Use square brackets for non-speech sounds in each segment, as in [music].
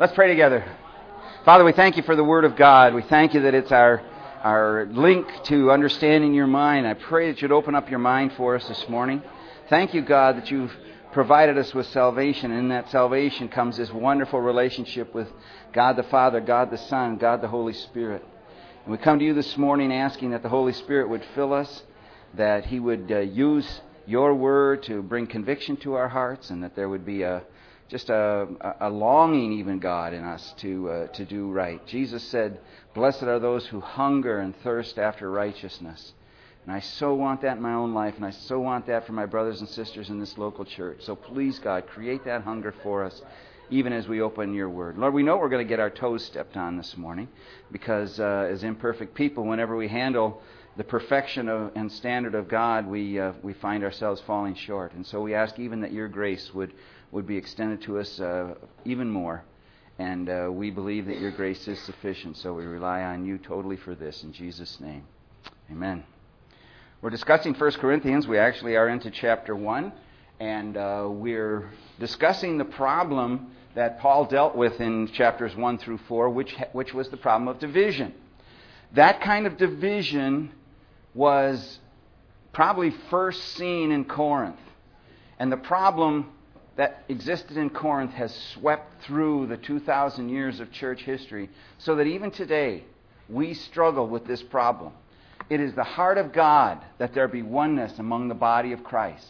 Let's pray together. Father, we thank you for the Word of God. We thank you that it's our, our link to understanding your mind. I pray that you'd open up your mind for us this morning. Thank you, God, that you've provided us with salvation. And in that salvation comes this wonderful relationship with God the Father, God the Son, God the Holy Spirit. And we come to you this morning asking that the Holy Spirit would fill us, that He would uh, use your word to bring conviction to our hearts, and that there would be a just a, a longing, even God, in us to uh, to do right. Jesus said, "Blessed are those who hunger and thirst after righteousness." And I so want that in my own life, and I so want that for my brothers and sisters in this local church. So please, God, create that hunger for us, even as we open your word. Lord, we know we're going to get our toes stepped on this morning, because uh, as imperfect people, whenever we handle the perfection of, and standard of God, we, uh, we find ourselves falling short. And so we ask even that your grace would would be extended to us uh, even more. And uh, we believe that your grace is sufficient, so we rely on you totally for this. In Jesus' name, amen. We're discussing 1 Corinthians. We actually are into chapter 1, and uh, we're discussing the problem that Paul dealt with in chapters 1 through 4, which, which was the problem of division. That kind of division was probably first seen in Corinth. And the problem that existed in Corinth has swept through the 2,000 years of church history, so that even today we struggle with this problem. It is the heart of God that there be oneness among the body of Christ.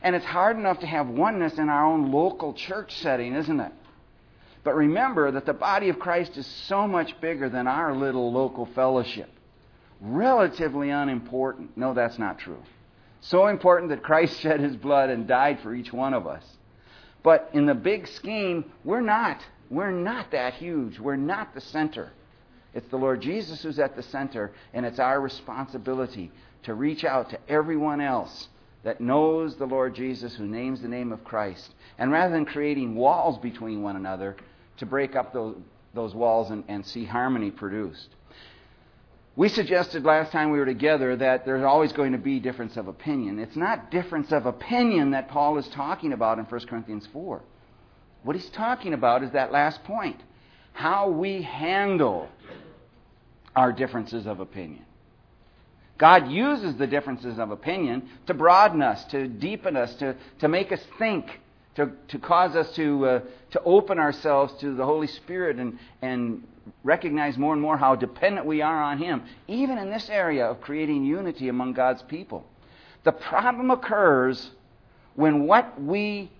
And it's hard enough to have oneness in our own local church setting, isn't it? But remember that the body of Christ is so much bigger than our little local fellowship. Relatively unimportant. No, that's not true. So important that Christ [laughs] shed his blood and died for each one of us. But in the big scheme, we're not. We're not that huge. We're not the center. It's the Lord Jesus who's at the center, and it's our responsibility to reach out to everyone else that knows the Lord Jesus, who names the name of Christ. And rather than creating walls between one another, to break up those, those walls and, and see harmony produced. We suggested last time we were together that there's always going to be difference of opinion. It's not difference of opinion that Paul is talking about in 1 Corinthians 4. What he's talking about is that last point how we handle our differences of opinion. God uses the differences of opinion to broaden us, to deepen us, to, to make us think, to, to cause us to, uh, to open ourselves to the Holy Spirit and, and recognize more and more how dependent we are on Him, even in this area of creating unity among God's people. The problem occurs when what we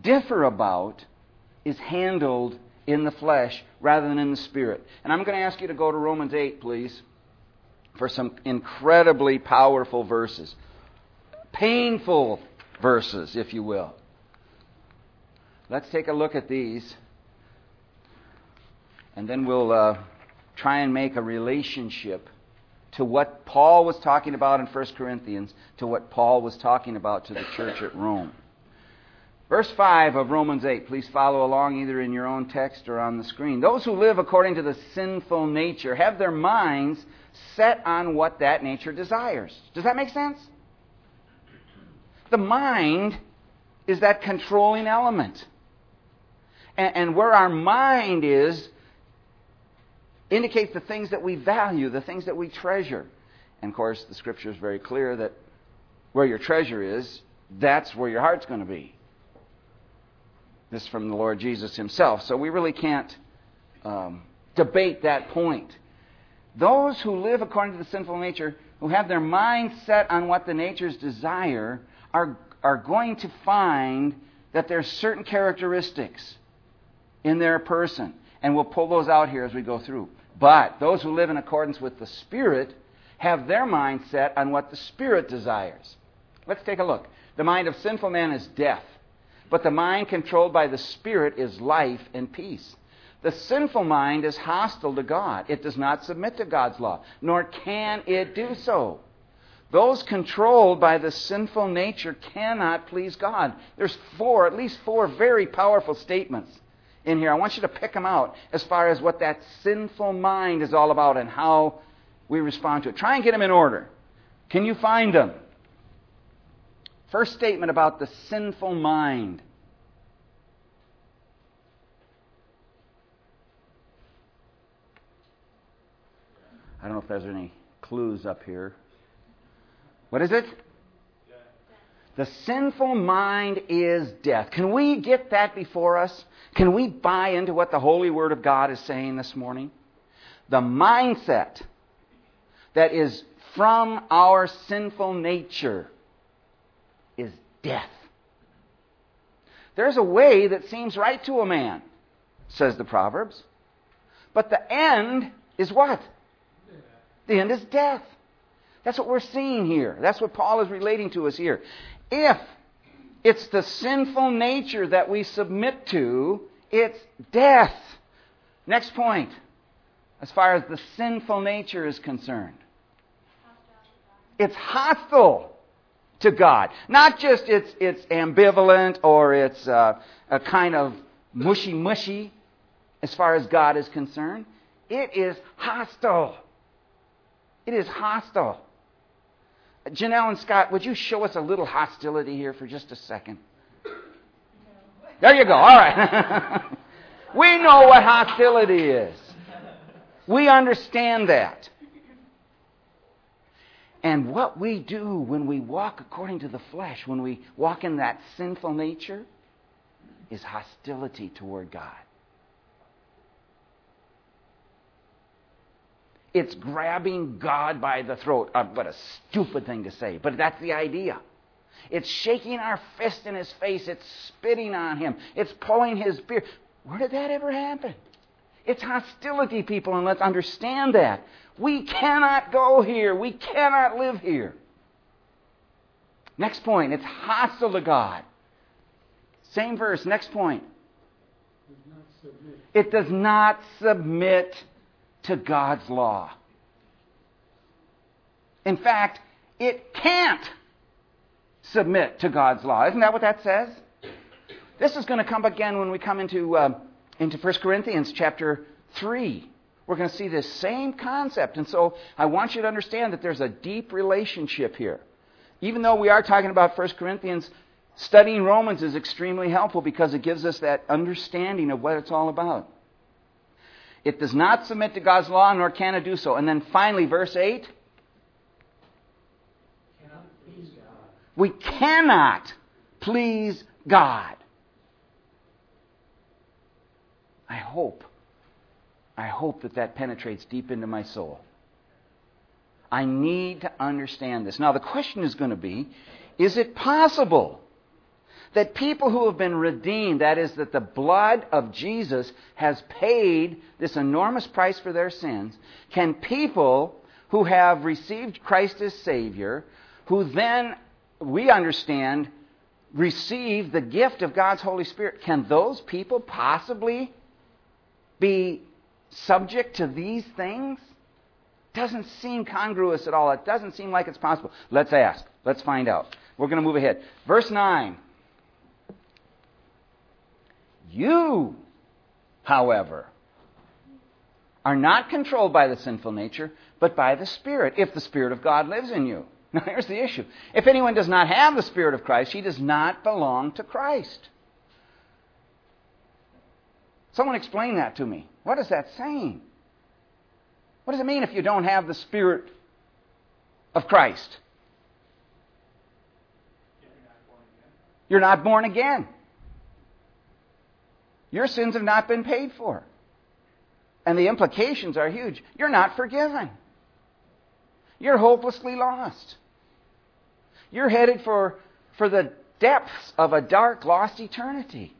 differ about is handled in the flesh rather than in the spirit. And I'm going to ask you to go to Romans 8, please, for some incredibly powerful verses. Painful verses, if you will. Let's take a look at these and then we'll uh, try and make a relationship to what Paul was talking about in 1 Corinthians to what Paul was talking about to the church at Rome. Verse 5 of Romans 8, please follow along either in your own text or on the screen. Those who live according to the sinful nature have their minds set on what that nature desires. Does that make sense? The mind is that controlling element. And, and where our mind is, indicates the things that we value, the things that we treasure. And of course, the scripture is very clear that where your treasure is, that's where your heart's going to be. This is from the Lord Jesus himself. So we really can't um, debate that point. Those who live according to the sinful nature, who have their mind set on what the natures desire, are, are going to find that there are certain characteristics in their person. And we'll pull those out here as we go through. But those who live in accordance with the Spirit have their mind set on what the Spirit desires. Let's take a look. The mind of sinful man is death, but the mind controlled by the Spirit is life and peace. The sinful mind is hostile to God. It does not submit to God's law, nor can it do so. Those controlled by the sinful nature cannot please God. There's four, at least four very powerful statements in here. I want you to pick them out as far as what that sinful mind is all about and how we respond to it. Try and get them in order. Can you find them? First statement about the sinful mind. I don't know if there's any clues up here. What is it? The sinful mind is death. Can we get that before us? Can we buy into what the Holy Word of God is saying this morning? The mindset that is from our sinful nature is death. There's a way that seems right to a man, says the Proverbs. But the end is what? The end is death. That's what we're seeing here. That's what Paul is relating to us here. If it's the sinful nature that we submit to, it's death. Next point, as far as the sinful nature is concerned, it's hostile to God. Not just it's, it's ambivalent or it's uh, a kind of mushy mushy as far as God is concerned. It is hostile. It is hostile. Janelle and Scott, would you show us a little hostility here for just a second? There you go. All right. [laughs] we know what hostility is. We understand that. And what we do when we walk according to the flesh, when we walk in that sinful nature, is hostility toward God. It's grabbing God by the throat. Uh, what a stupid thing to say, but that's the idea. It's shaking our fist in his face. It's spitting on him. It's pulling his beard. Where did that ever happen? It's hostility, people, and let's understand that. We cannot go here. We cannot live here. Next point, it's hostile to God. Same verse, next point. It does not submit to God's law. In fact, it can't submit to God's law. Isn't that what that says? This is going to come again when we come into, uh, into 1 Corinthians chapter 3. We're going to see this same concept. And so I want you to understand that there's a deep relationship here. Even though we are talking about 1 Corinthians, studying Romans is extremely helpful because it gives us that understanding of what it's all about. It does not submit to God's law, nor can it do so. And then finally, verse 8. We cannot please God. I hope, I hope that that penetrates deep into my soul. I need to understand this. Now, the question is going to be is it possible that people who have been redeemed, that is, that the blood of Jesus has paid this enormous price for their sins, can people who have received Christ as Savior, who then, we understand, receive the gift of God's Holy Spirit, can those people possibly be subject to these things? Doesn't seem congruous at all. It doesn't seem like it's possible. Let's ask. Let's find out. We're going to move ahead. Verse 9. You, however, are not controlled by the sinful nature, but by the Spirit, if the Spirit of God lives in you. [laughs] Now, here's the issue. If anyone does not have the Spirit of Christ, he does not belong to Christ. Someone explain that to me. What is that saying? What does it mean if you don't have the Spirit of Christ? You're not born again. Your sins have not been paid for. And the implications are huge. You're not forgiven. You're hopelessly lost. You're headed for, for the depths of a dark, lost eternity.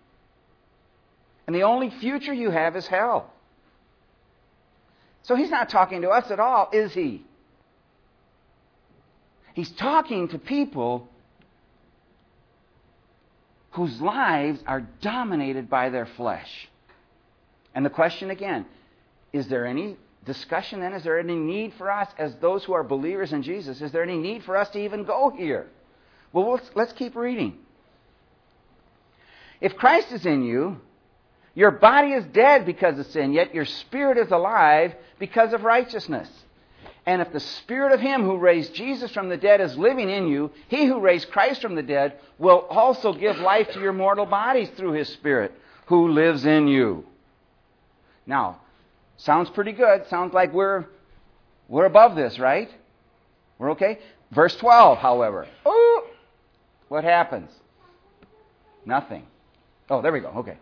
And the only future you have is hell. So he's not talking to us at all, is he? He's talking to people whose lives are dominated by their flesh. And the question again is there any discussion then? Is there any need for us, as those who are believers in Jesus, is there any need for us to even go here? Well, let's, let's keep reading. If Christ is in you, your body is dead because of sin, yet your spirit is alive because of righteousness. And if the spirit of him who raised Jesus from the dead is living in you, he who raised Christ from the dead will also give life to your mortal bodies through his spirit who lives in you. Now, sounds pretty good. Sounds like we're We're above this, right? We're okay? Verse 12, however. Ooh, what happens? Nothing. Oh, there we go. Okay.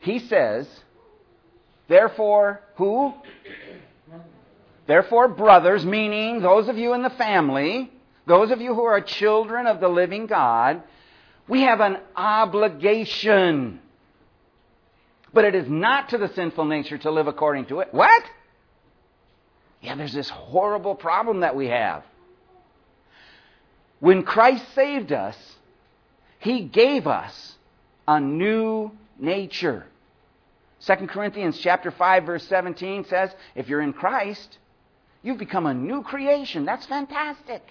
He says, therefore, who? Therefore, brothers, meaning those of you in the family, those of you who are children of the living God, we have an obligation. But it is not to the sinful nature to live according to it. What? Yeah, there's this horrible problem that we have. When Christ saved us, He gave us a new nature. 2 Corinthians chapter 5 verse 17 says, if you're in Christ, you've become a new creation. That's fantastic.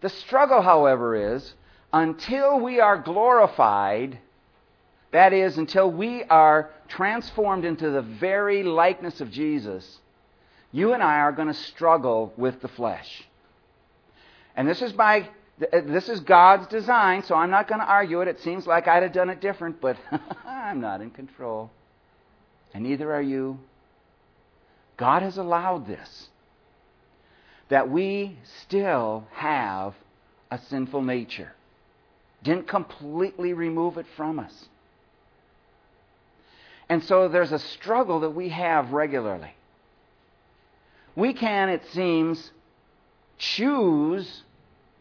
The struggle, however, is until we are glorified, that is, until we are transformed into the very likeness of Jesus, you and I are going to struggle with the flesh. And this is by Uh, this is God's design, so I'm not going to argue it. It seems like I'd have done it different, but [laughs] I'm not in control. And neither are you. God has allowed this. That we still have a sinful nature. Didn't completely remove it from us. And so there's a struggle that we have regularly. We can, it seems, choose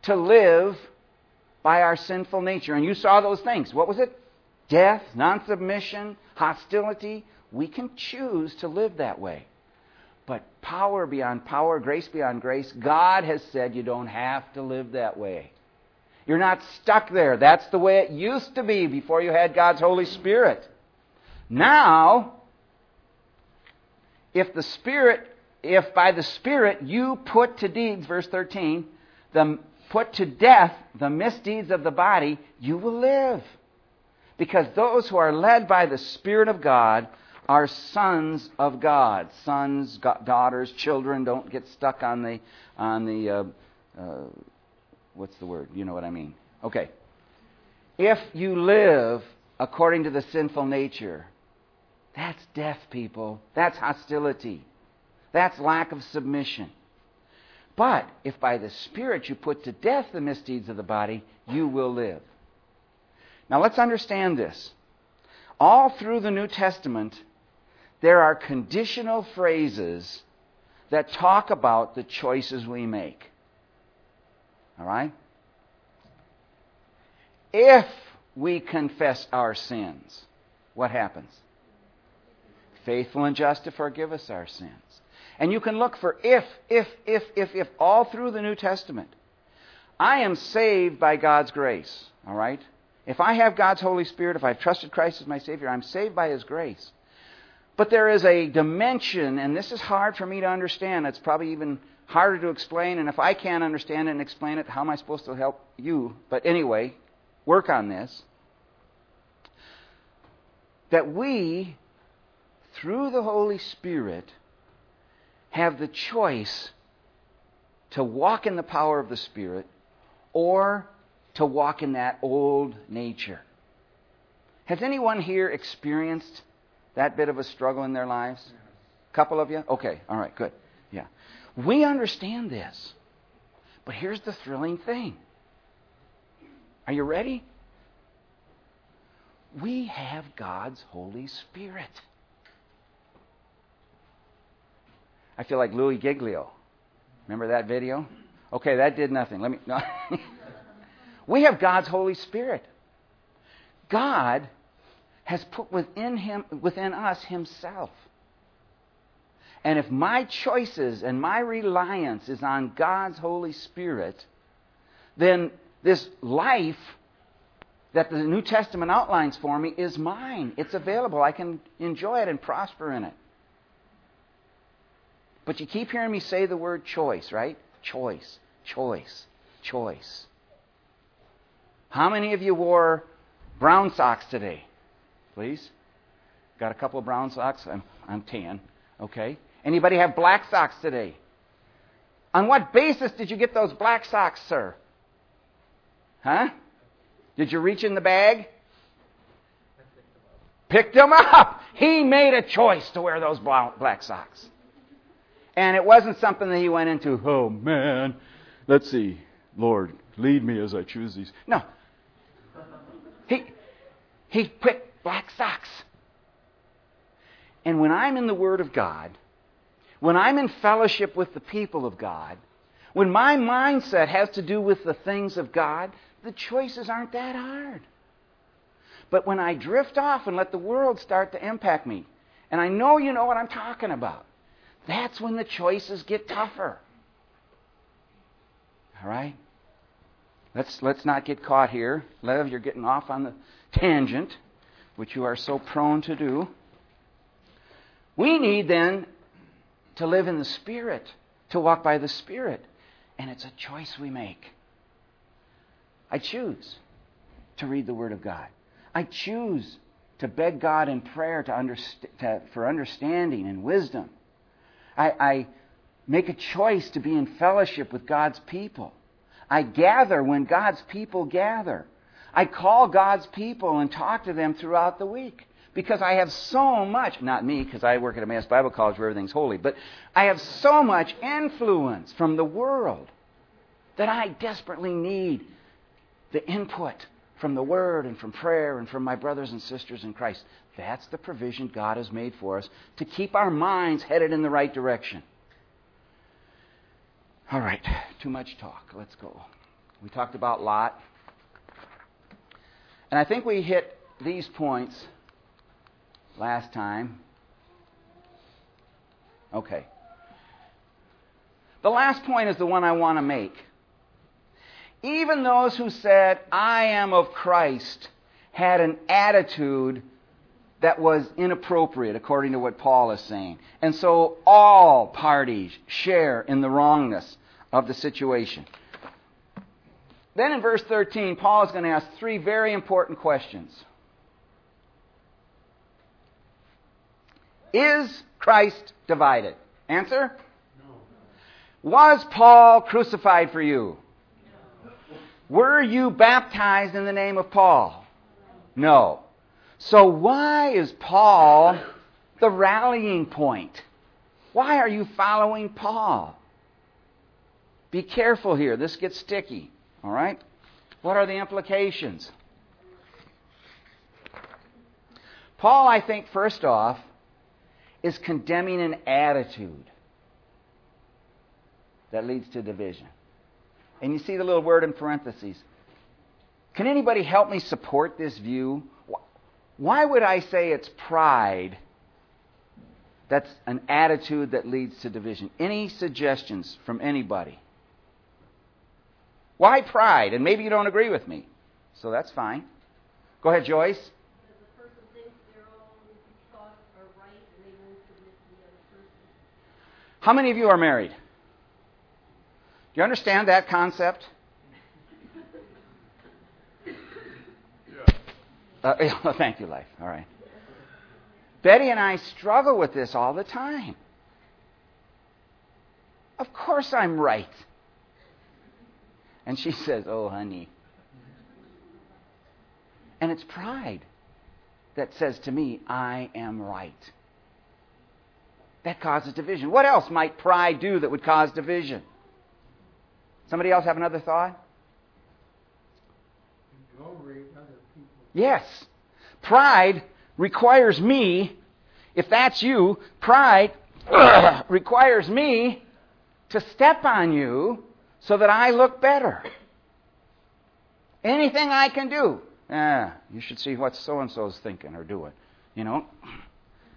to live by our sinful nature. And you saw those things. What was it? Death, non submission, hostility. We can choose to live that way. But power beyond power, grace beyond grace, God has said you don't have to live that way. You're not stuck there. That's the way it used to be before you had God's Holy Spirit. Now, if the Spirit, if by the Spirit you put to deeds, verse 13, the put to death the misdeeds of the body, you will live. Because those who are led by the Spirit of God are sons of God. Sons, daughters, children. Don't get stuck on the on the uh, uh, what's the word? You know what I mean. Okay. If you live according to the sinful nature, that's death, people. That's hostility. That's lack of submission. But if by the Spirit you put to death the misdeeds of the body, you will live. Now let's understand this. All through the New Testament, there are conditional phrases that talk about the choices we make. All right? If we confess our sins, what happens? Faithful and just to forgive us our sins. And you can look for if, if, if, if, if all through the New Testament. I am saved by God's grace, all right? If I have God's Holy Spirit, if I've trusted Christ as my Savior, I'm saved by His grace. But there is a dimension, and this is hard for me to understand. It's probably even harder to explain, and if I can't understand it and explain it, how am I supposed to help you? But anyway, work on this. That we, through the Holy Spirit, have the choice to walk in the power of the Spirit or to walk in that old nature. Has anyone here experienced that bit of a struggle in their lives? A couple of you? Okay, all right, good. Yeah. We understand this. But here's the thrilling thing. Are you ready? We have God's Holy Spirit. I feel like Louis Giglio. Remember that video? Okay, that did nothing. Let me. No. [laughs] we have God's Holy Spirit. God has put within him, within us, Himself. And if my choices and my reliance is on God's Holy Spirit, then this life that the New Testament outlines for me is mine. It's available. I can enjoy it and prosper in it. But you keep hearing me say the word choice, right? Choice, choice, choice. How many of you wore brown socks today? Please? Got a couple of brown socks? I'm, I'm tan. Okay. Anybody have black socks today? On what basis did you get those black socks, sir? Huh? Did you reach in the bag? picked them up. He made a choice to wear those black socks. And it wasn't something that he went into, oh man, let's see, Lord, lead me as I choose these. No. He, he picked black socks. And when I'm in the Word of God, when I'm in fellowship with the people of God, when my mindset has to do with the things of God, the choices aren't that hard. But when I drift off and let the world start to impact me, and I know you know what I'm talking about, that's when the choices get tougher. All right? Let's, let's not get caught here. Lev, you're getting off on the tangent, which you are so prone to do. We need then to live in the Spirit, to walk by the Spirit. And it's a choice we make. I choose to read the Word of God. I choose to beg God in prayer to underst- to, for understanding and wisdom. I, I make a choice to be in fellowship with God's people. I gather when God's people gather. I call God's people and talk to them throughout the week because I have so much, not me, because I work at a Mass Bible College where everything's holy, but I have so much influence from the world that I desperately need the input from the Word and from prayer and from my brothers and sisters in Christ. That's the provision God has made for us to keep our minds headed in the right direction. All right, too much talk. Let's go. We talked about Lot. And I think we hit these points last time. Okay. The last point is the one I want to make. Even those who said, I am of Christ, had an attitude that was inappropriate, according to what Paul is saying. And so all parties share in the wrongness of the situation. Then in verse 13, Paul is going to ask three very important questions. Is Christ divided? Answer? No. Was Paul crucified for you? No. Were you baptized in the name of Paul? No. So why is Paul the rallying point? Why are you following Paul? Be careful here. This gets sticky. All right? What are the implications? Paul, I think, first off, is condemning an attitude that leads to division. And you see the little word in parentheses. Can anybody help me support this view? Why would I say it's pride that's an attitude that leads to division? Any suggestions from anybody? Why pride? And maybe you don't agree with me. So that's fine. Go ahead, Joyce. How many of you are married? Do you understand that concept? Uh, [laughs] thank you, Life. All right. Betty and I struggle with this all the time. Of course I'm right. And she [laughs] says, Oh, honey. And it's pride that says to me, I am right. That causes division. What else might pride do that would cause division? Somebody else have another thought? Yes. Pride requires me, if that's you, pride [clears throat] requires me to step on you so that I look better. Anything I can do. Yeah, you should see what so and so's thinking or doing. You know?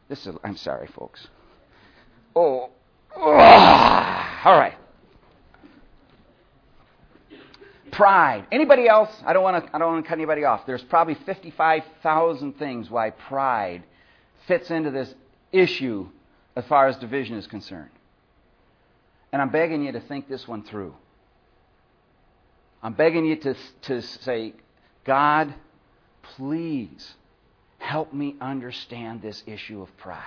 This is I'm sorry, folks. Oh, ah, all right. Pride. Anybody else? I don't want to. I don't want to cut anybody off. There's probably 55,000 things why pride fits into this issue as far as division is concerned. And I'm begging you to think this one through. I'm begging you to, to say, God, please help me understand this issue of pride.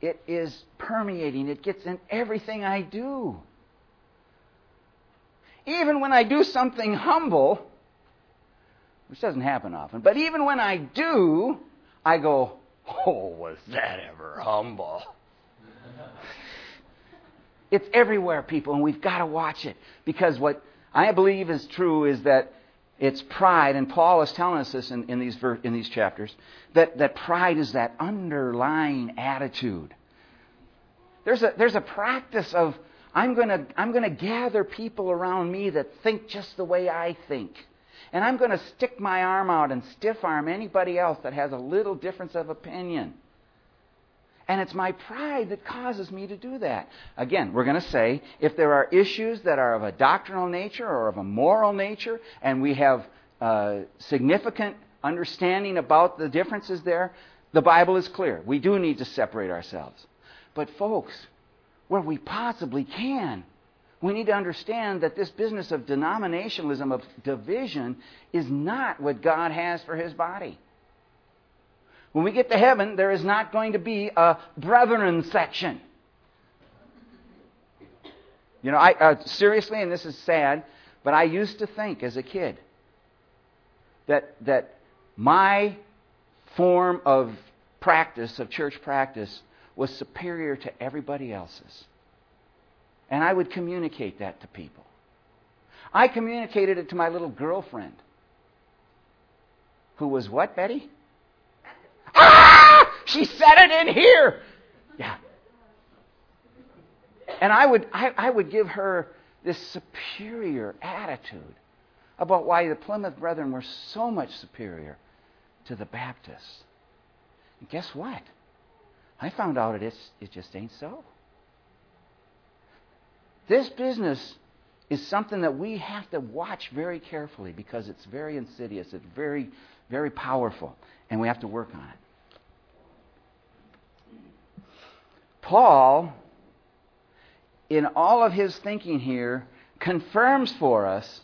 It is permeating, it gets in everything I do. Even when I do something humble, which doesn't happen often. But even when I do, I go, Oh, was that ever humble? It's everywhere, people, and we've got to watch it. Because what I believe is true is that it's pride, and Paul is telling us this in, in, these, in these chapters, that, that pride is that underlying attitude. There's a, there's a practice of, I'm going to I'm going to gather people around me that think just the way I think. And I'm going to stick my arm out and stiff arm anybody else that has a little difference of opinion. And it's my pride that causes me to do that. Again, we're going to say if there are issues that are of a doctrinal nature or of a moral nature, and we have uh, significant understanding about the differences there, the Bible is clear. We do need to separate ourselves. But, folks, where we possibly can, we need to understand that this business of denominationalism, of division, is not what God has for His body. When we get to heaven, there is not going to be a brethren section. You know, I uh, seriously, and this is sad, but I used to think as a kid that that my form of practice of church practice was superior to everybody else's. And I would communicate that to people. I communicated it to my little girlfriend, who was what, Betty? [laughs] Ah! She said it in here. Yeah. And I would, I, I would give her this superior attitude about why the Plymouth Brethren were so much superior to the Baptists. And guess what? I found out it, is, it just ain't so. This business is something that we have to watch very carefully because it's very insidious, it's very, very powerful, and we have to work on it. Paul, in all of his thinking here, confirms for us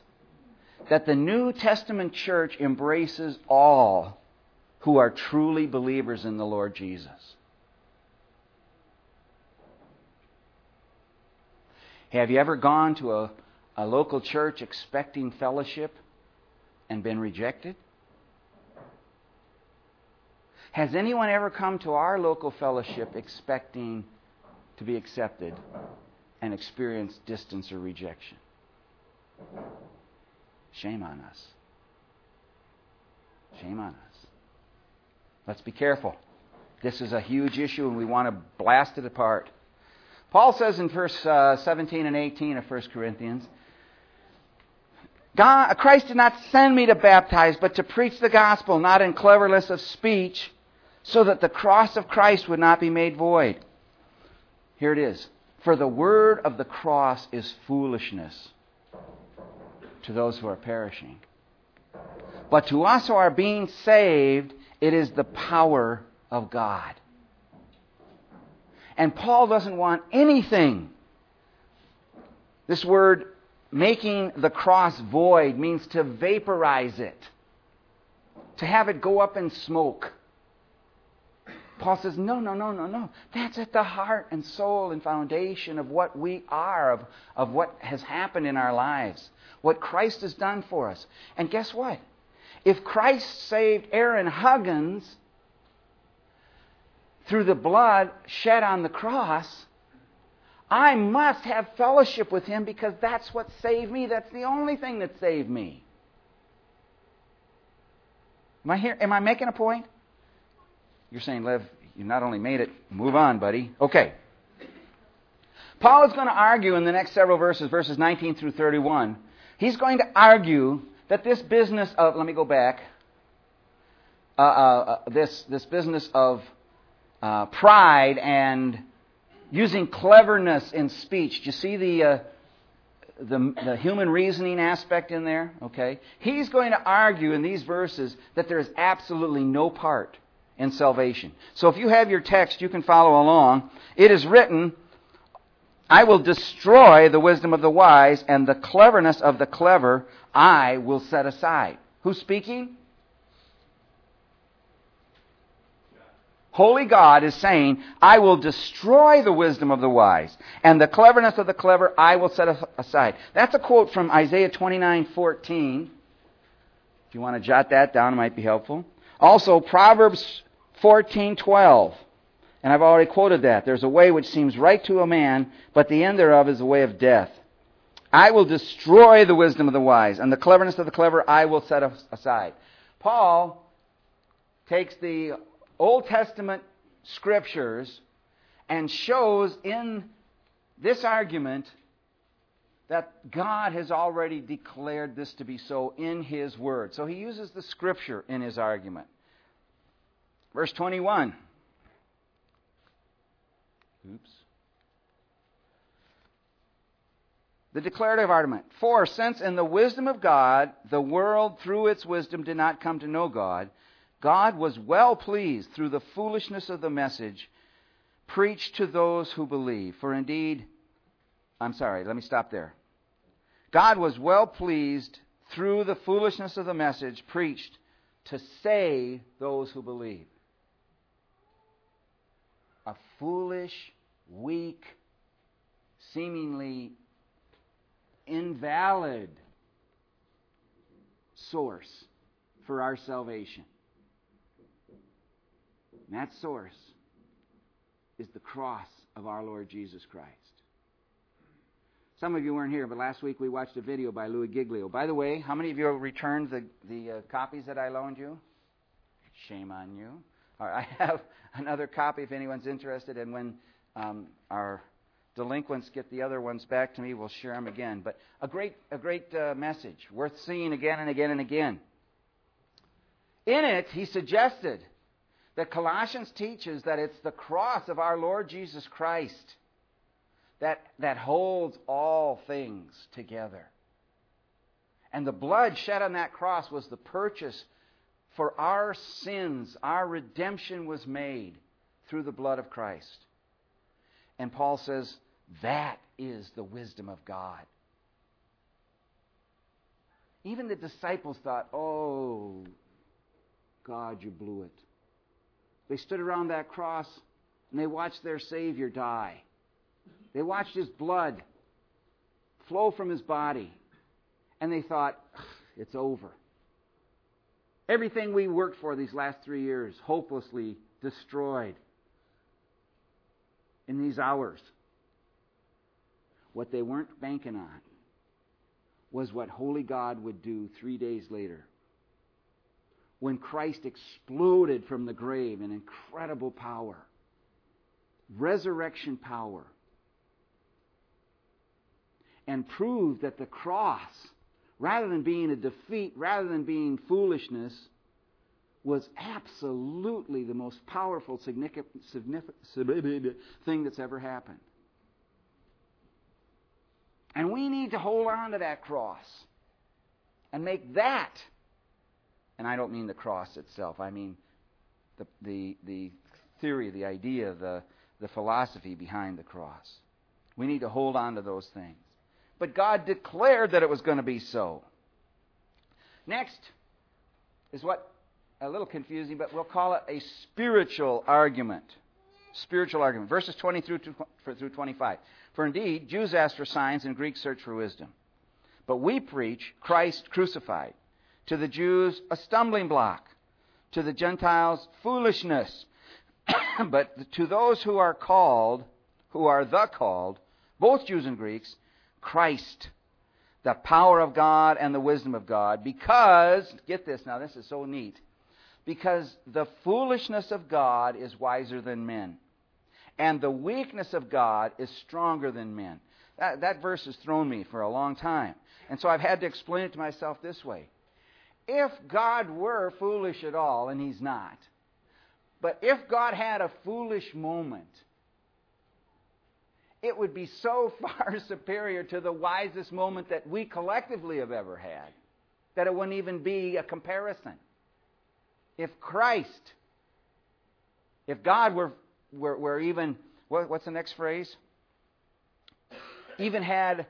that the New Testament church embraces all who are truly believers in the Lord Jesus. Have you ever gone to a, a local church expecting fellowship and been rejected? Has anyone ever come to our local fellowship expecting to be accepted and experienced distance or rejection? Shame on us. Shame on us. Let's be careful. This is a huge issue and we want to blast it apart. Paul says in verse uh, 17 and 18 of 1 Corinthians, God, Christ did not send me to baptize, but to preach the gospel, not in cleverness of speech, so that the cross of Christ would not be made void. Here it is. For the word of the cross is foolishness to those who are perishing. But to us who are being saved, it is the power of God. And Paul doesn't want anything. This word, making the cross void, means to vaporize it, to have it go up in smoke. Paul says, no, no, no, no, no. That's at the heart and soul and foundation of what we are, of, of what has happened in our lives, what Christ has done for us. And guess what? If Christ saved Aaron Huggins through the blood shed on the cross, I must have fellowship with him because that's what saved me. That's the only thing that saved me. Am I here? Am I making a point? You're saying, Lev, you not only made it, move on, buddy. Okay. Paul is going to argue in the next several verses, verses 19 through 31. He's going to argue that this business of, let me go back, uh, uh, uh, this, this business of uh, pride and using cleverness in speech. Do you see the, uh, the, the human reasoning aspect in there? Okay. He's going to argue in these verses that there is absolutely no part in salvation. So if you have your text, you can follow along. It is written, I will destroy the wisdom of the wise, and the cleverness of the clever I will set aside. Who's speaking? Holy God is saying, I will destroy the wisdom of the wise, and the cleverness of the clever I will set aside. That's a quote from Isaiah 29:14. If you want to jot that down, it might be helpful. Also, Proverbs 14:12. And I've already quoted that. There's a way which seems right to a man, but the end thereof is the way of death. I will destroy the wisdom of the wise, and the cleverness of the clever I will set aside. Paul takes the Old Testament scriptures and shows in this argument that God has already declared this to be so in His Word. So he uses the Scripture in his argument. Verse 21. Oops. The declarative argument. For since in the wisdom of God, the world through its wisdom did not come to know God, God was well pleased through the foolishness of the message preached to those who believe. For indeed, I'm sorry, let me stop there. God was well pleased through the foolishness of the message preached to save those who believe. A foolish, weak, seemingly invalid source for our salvation. And that source is the cross of our Lord Jesus Christ. Some of you weren't here, but last week we watched a video by Louis Giglio. By the way, how many of you have returned the, the uh, copies that I loaned you? Shame on you. [laughs] I have another copy if anyone's interested, and when um, our delinquents get the other ones back to me, we'll share them again. But a great, a great uh, message, worth seeing again and again and again. In it, he suggested that Colossians teaches that it's the cross of our Lord Jesus Christ that, that holds all things together. And the blood shed on that cross was the purchase for our sins. Our redemption was made through the blood of Christ. And Paul says, that is the wisdom of God. Even the disciples thought, oh, God, you blew it. They stood around that cross and they watched their Savior die. They watched his blood flow from his body, and they thought, it's over. Everything we worked for these last three years, hopelessly destroyed in these hours. What they weren't banking on was what Holy God would do three days later. When Christ exploded from the grave in incredible power, resurrection power and proved that the cross, rather than being a defeat, rather than being foolishness, was absolutely the most powerful, thing that's ever happened. And we need to hold on to that cross and make that, and I don't mean the cross itself, I mean the, the, the theory, the idea, the, the philosophy behind the cross. We need to hold on to those things but God declared that it was going to be so. Next is what a little confusing, but we'll call it a spiritual argument. Spiritual argument. Verses 20 through, through 25. For indeed, Jews ask for signs and Greeks search for wisdom. But we preach Christ crucified. To the Jews, a stumbling block. To the Gentiles, foolishness. [coughs] but to those who are called, who are the called, both Jews and Greeks, Christ, the power of God and the wisdom of God, because, get this now, this is so neat, because the foolishness of God is wiser than men, and the weakness of God is stronger than men. That, that verse has thrown me for a long time. And so I've had to explain it to myself this way. If God were foolish at all, and He's not, but if God had a foolish moment, it would be so [laughs] far superior to the wisest moment that we collectively have ever had that it wouldn't even be a comparison. If Christ, if God were, were, were even, what, what's the next phrase? Even had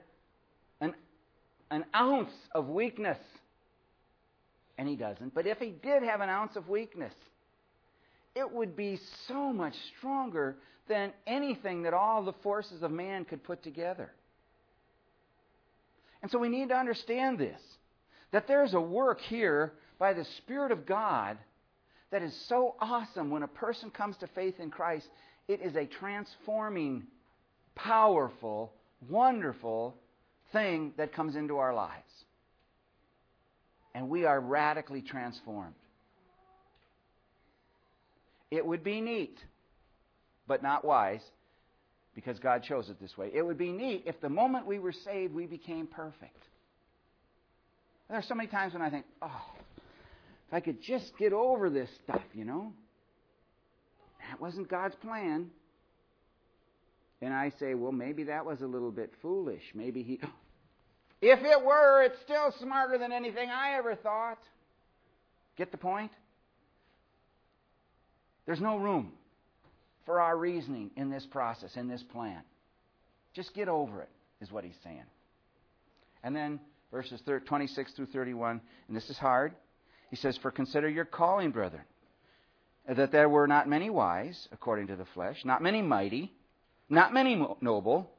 an, an ounce of weakness, and he doesn't, but if he did have an ounce of weakness, it would be so much stronger than anything that all the forces of man could put together. And so we need to understand this that there's a work here by the Spirit of God that is so awesome when a person comes to faith in Christ. It is a transforming, powerful, wonderful thing that comes into our lives. And we are radically transformed. It would be neat, but not wise, because God chose it this way. It would be neat if the moment we were saved, we became perfect. There are so many times when I think, oh, if I could just get over this stuff, you know. That wasn't God's plan. And I say, well, maybe that was a little bit foolish. Maybe he. If it were, it's still smarter than anything I ever thought. Get the point? There's no room for our reasoning in this process, in this plan. Just get over it, is what he's saying. And then verses 26 through 31, and this is hard. He says, For consider your calling, brethren, that there were not many wise, according to the flesh, not many mighty, not many noble.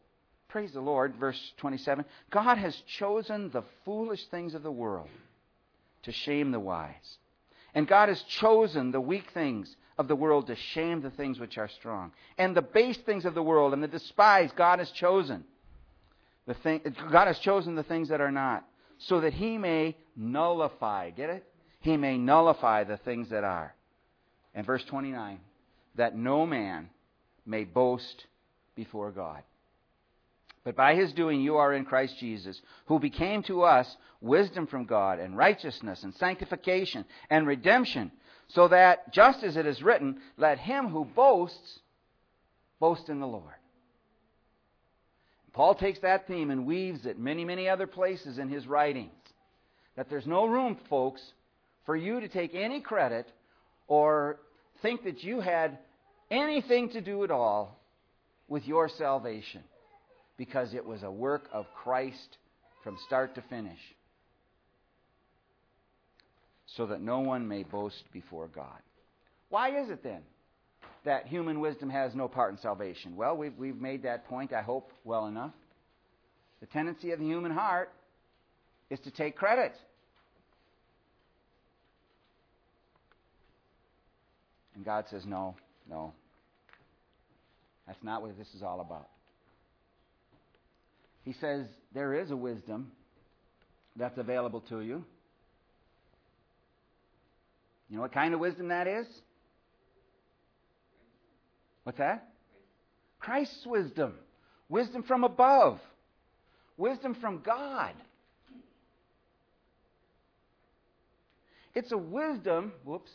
Praise the Lord. Verse 27 God has chosen the foolish things of the world to shame the wise. And God has chosen the weak things of the world to shame the things which are strong. And the base things of the world and the despised God has chosen. The thing, God has chosen the things that are not, so that he may nullify, get it? He may nullify the things that are. And verse 29, that no man may boast before God. But by his doing you are in Christ Jesus, who became to us wisdom from God, and righteousness, and sanctification, and redemption, so that, just as it is written, let him who boasts boast in the Lord. Paul takes that theme and weaves it many, many other places in his writings. That there's no room, folks, for you to take any credit or think that you had anything to do at all with your salvation because it was a work of Christ from start to finish so that no one may boast before God. Why is it then that human wisdom has no part in salvation? Well, we've, we've made that point, I hope, well enough. The tendency of the human heart is to take credit. And God says, no, no. That's not what this is all about. He says, there is a wisdom that's available to you. You know what kind of wisdom that is? What's that? Christ's wisdom. Wisdom from above. Wisdom from God. It's a wisdom, whoops,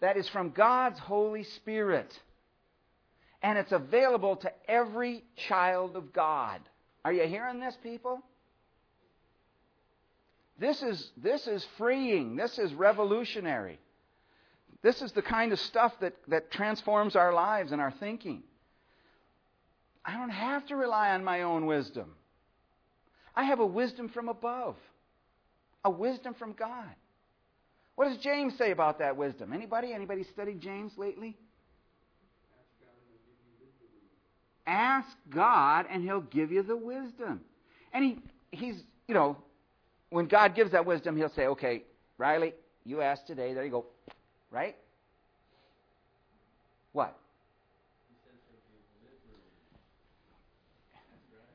that is from God's Holy Spirit. And it's available to every child of God. Are you hearing this, people? This is, this is freeing. This is revolutionary. This is the kind of stuff that, that transforms our lives and our thinking. I don't have to rely on my own wisdom. I have a wisdom from above, a wisdom from God. What does James say about that wisdom? Anybody? Anybody studied James lately? Ask God and he'll give you the wisdom. And he, he's, you know, when God gives that wisdom, He'll say, okay, Riley, you asked today. There you go. Right? What?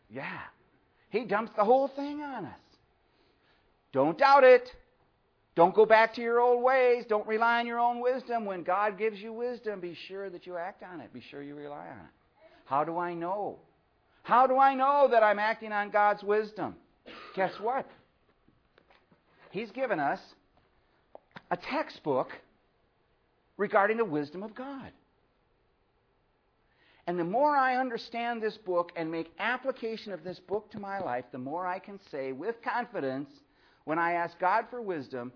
Yeah. He dumps the whole thing on us. Don't doubt it. Don't go back to your old ways. Don't rely on your own wisdom. When God gives you wisdom, be sure that you act on it. Be sure you rely on it. How do I know? How do I know that I'm acting on God's wisdom? Guess what? He's given us a textbook regarding the wisdom of God. And the more I understand this book and make application of this book to my life, the more I can say with confidence when I ask God for wisdom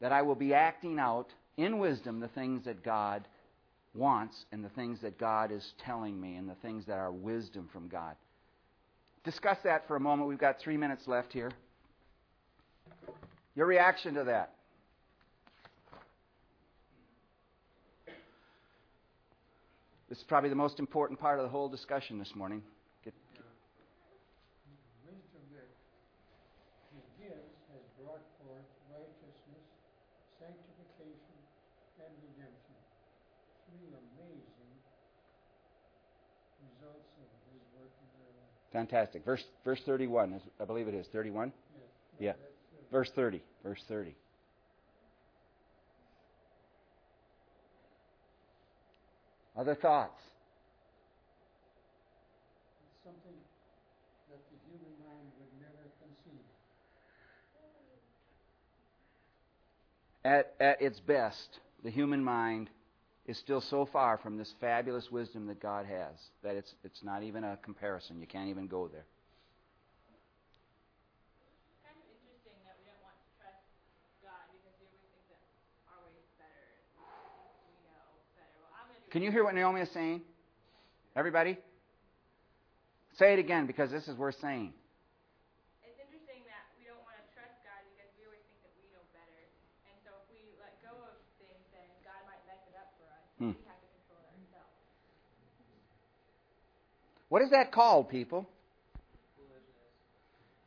that I will be acting out in wisdom the things that God wants and the things that God is telling me and the things that are wisdom from God. Discuss that for a moment. We've got three minutes left here. Your reaction to that? This is probably the most important part of the whole discussion this morning. Get, get. wisdom that He gives has brought forth righteousness sanctification, and redemption. Three amazing results of His work in their life. Fantastic. Verse verse 31, is- I believe it is 31. Yes. Yeah. Verse 30. Verse 30. Other thoughts? It's something that the human mind would never conceive. At, at its best, the human mind is still so far from this fabulous wisdom that God has that it's, it's not even a comparison. You can't even go there. kind of interesting that we don't want to trust God because we always think that our way is better. We know better. Well, I'm gonna do Can you hear what Naomi is saying? Everybody? Say it again because this is worth saying. It's interesting that we don't want to trust God because we always think that we know better. And so if we let go of things, then God might mess it up for us. Hmm. What is that called, people?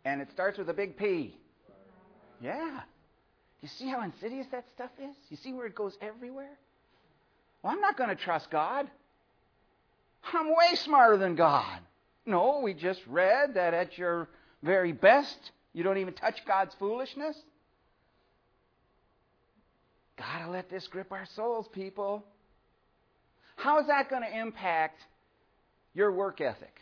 And it starts with a big P. Yeah. You see how insidious that stuff is? You see where it goes everywhere? Well, I'm not going to trust God. I'm way smarter than God. No, we just read that at your very best, you don't even touch God's foolishness. Gotta let this grip our souls, people. How is that going to impact your work ethic?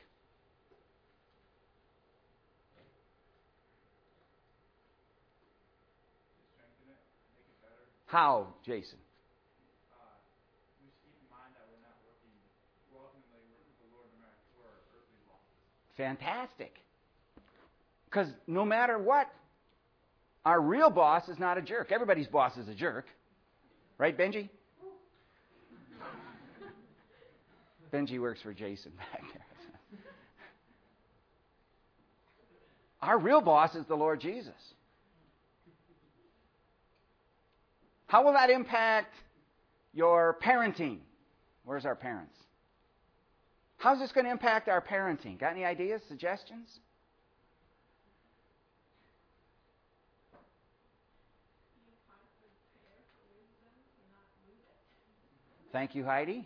How, Jason? Fantastic. Because no matter what, our real boss is not a jerk. Everybody's boss is a jerk. Right, Benji? Benji works for Jason back there. [laughs] Our real boss is the Lord Jesus. How will that impact your parenting? Where's our parents? How's this going to impact our parenting? Got any ideas, suggestions? Thank you, Heidi.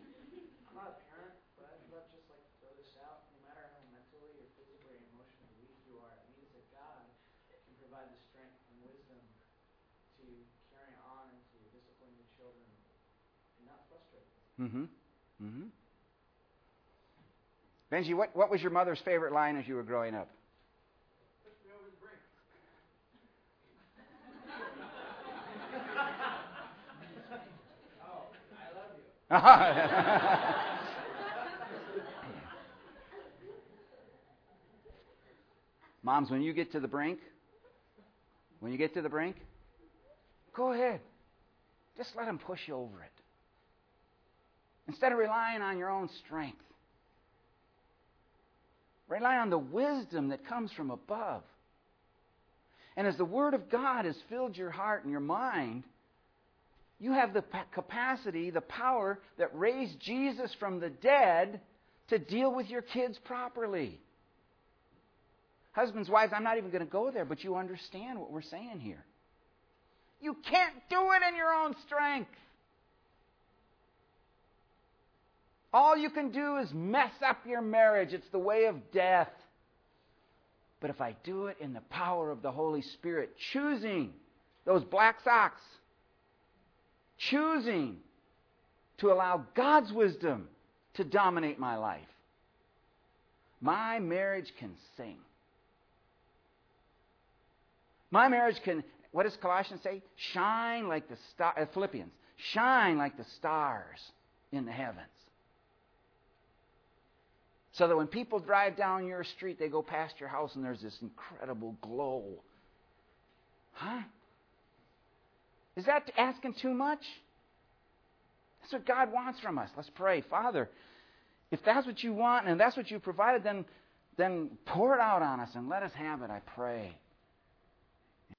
I'm not a parent, but I'd love just like to throw this out. No matter how mentally or physically or emotionally weak you are, it means that God can provide the strength and wisdom to carry on and to discipline your children and not frustrate them. Mm-hmm. Mm-hmm. Benji, what, what was your mother's favorite line as you were growing up? [laughs] Moms, when you get to the brink, when you get to the brink, go ahead. Just let them push you over it. Instead of relying on your own strength, rely on the wisdom that comes from above. And as the Word of God has filled your heart and your mind, you have the capacity, the power that raised Jesus from the dead to deal with your kids properly. Husbands, wives, I'm not even going to go there, but you understand what we're saying here. You can't do it in your own strength. All you can do is mess up your marriage. It's the way of death. But if I do it in the power of the Holy Spirit, choosing those black socks, choosing to allow God's wisdom to dominate my life, my marriage can sing. My marriage can, what does Colossians say? Shine like the star, uh, Philippians, shine like the stars in the heavens. So that when people drive down your street, they go past your house and there's this incredible glow. Huh? Is that asking too much? That's what God wants from us. Let's pray. Father, if that's what you want and that's what you provided, then, then pour it out on us and let us have it, I pray.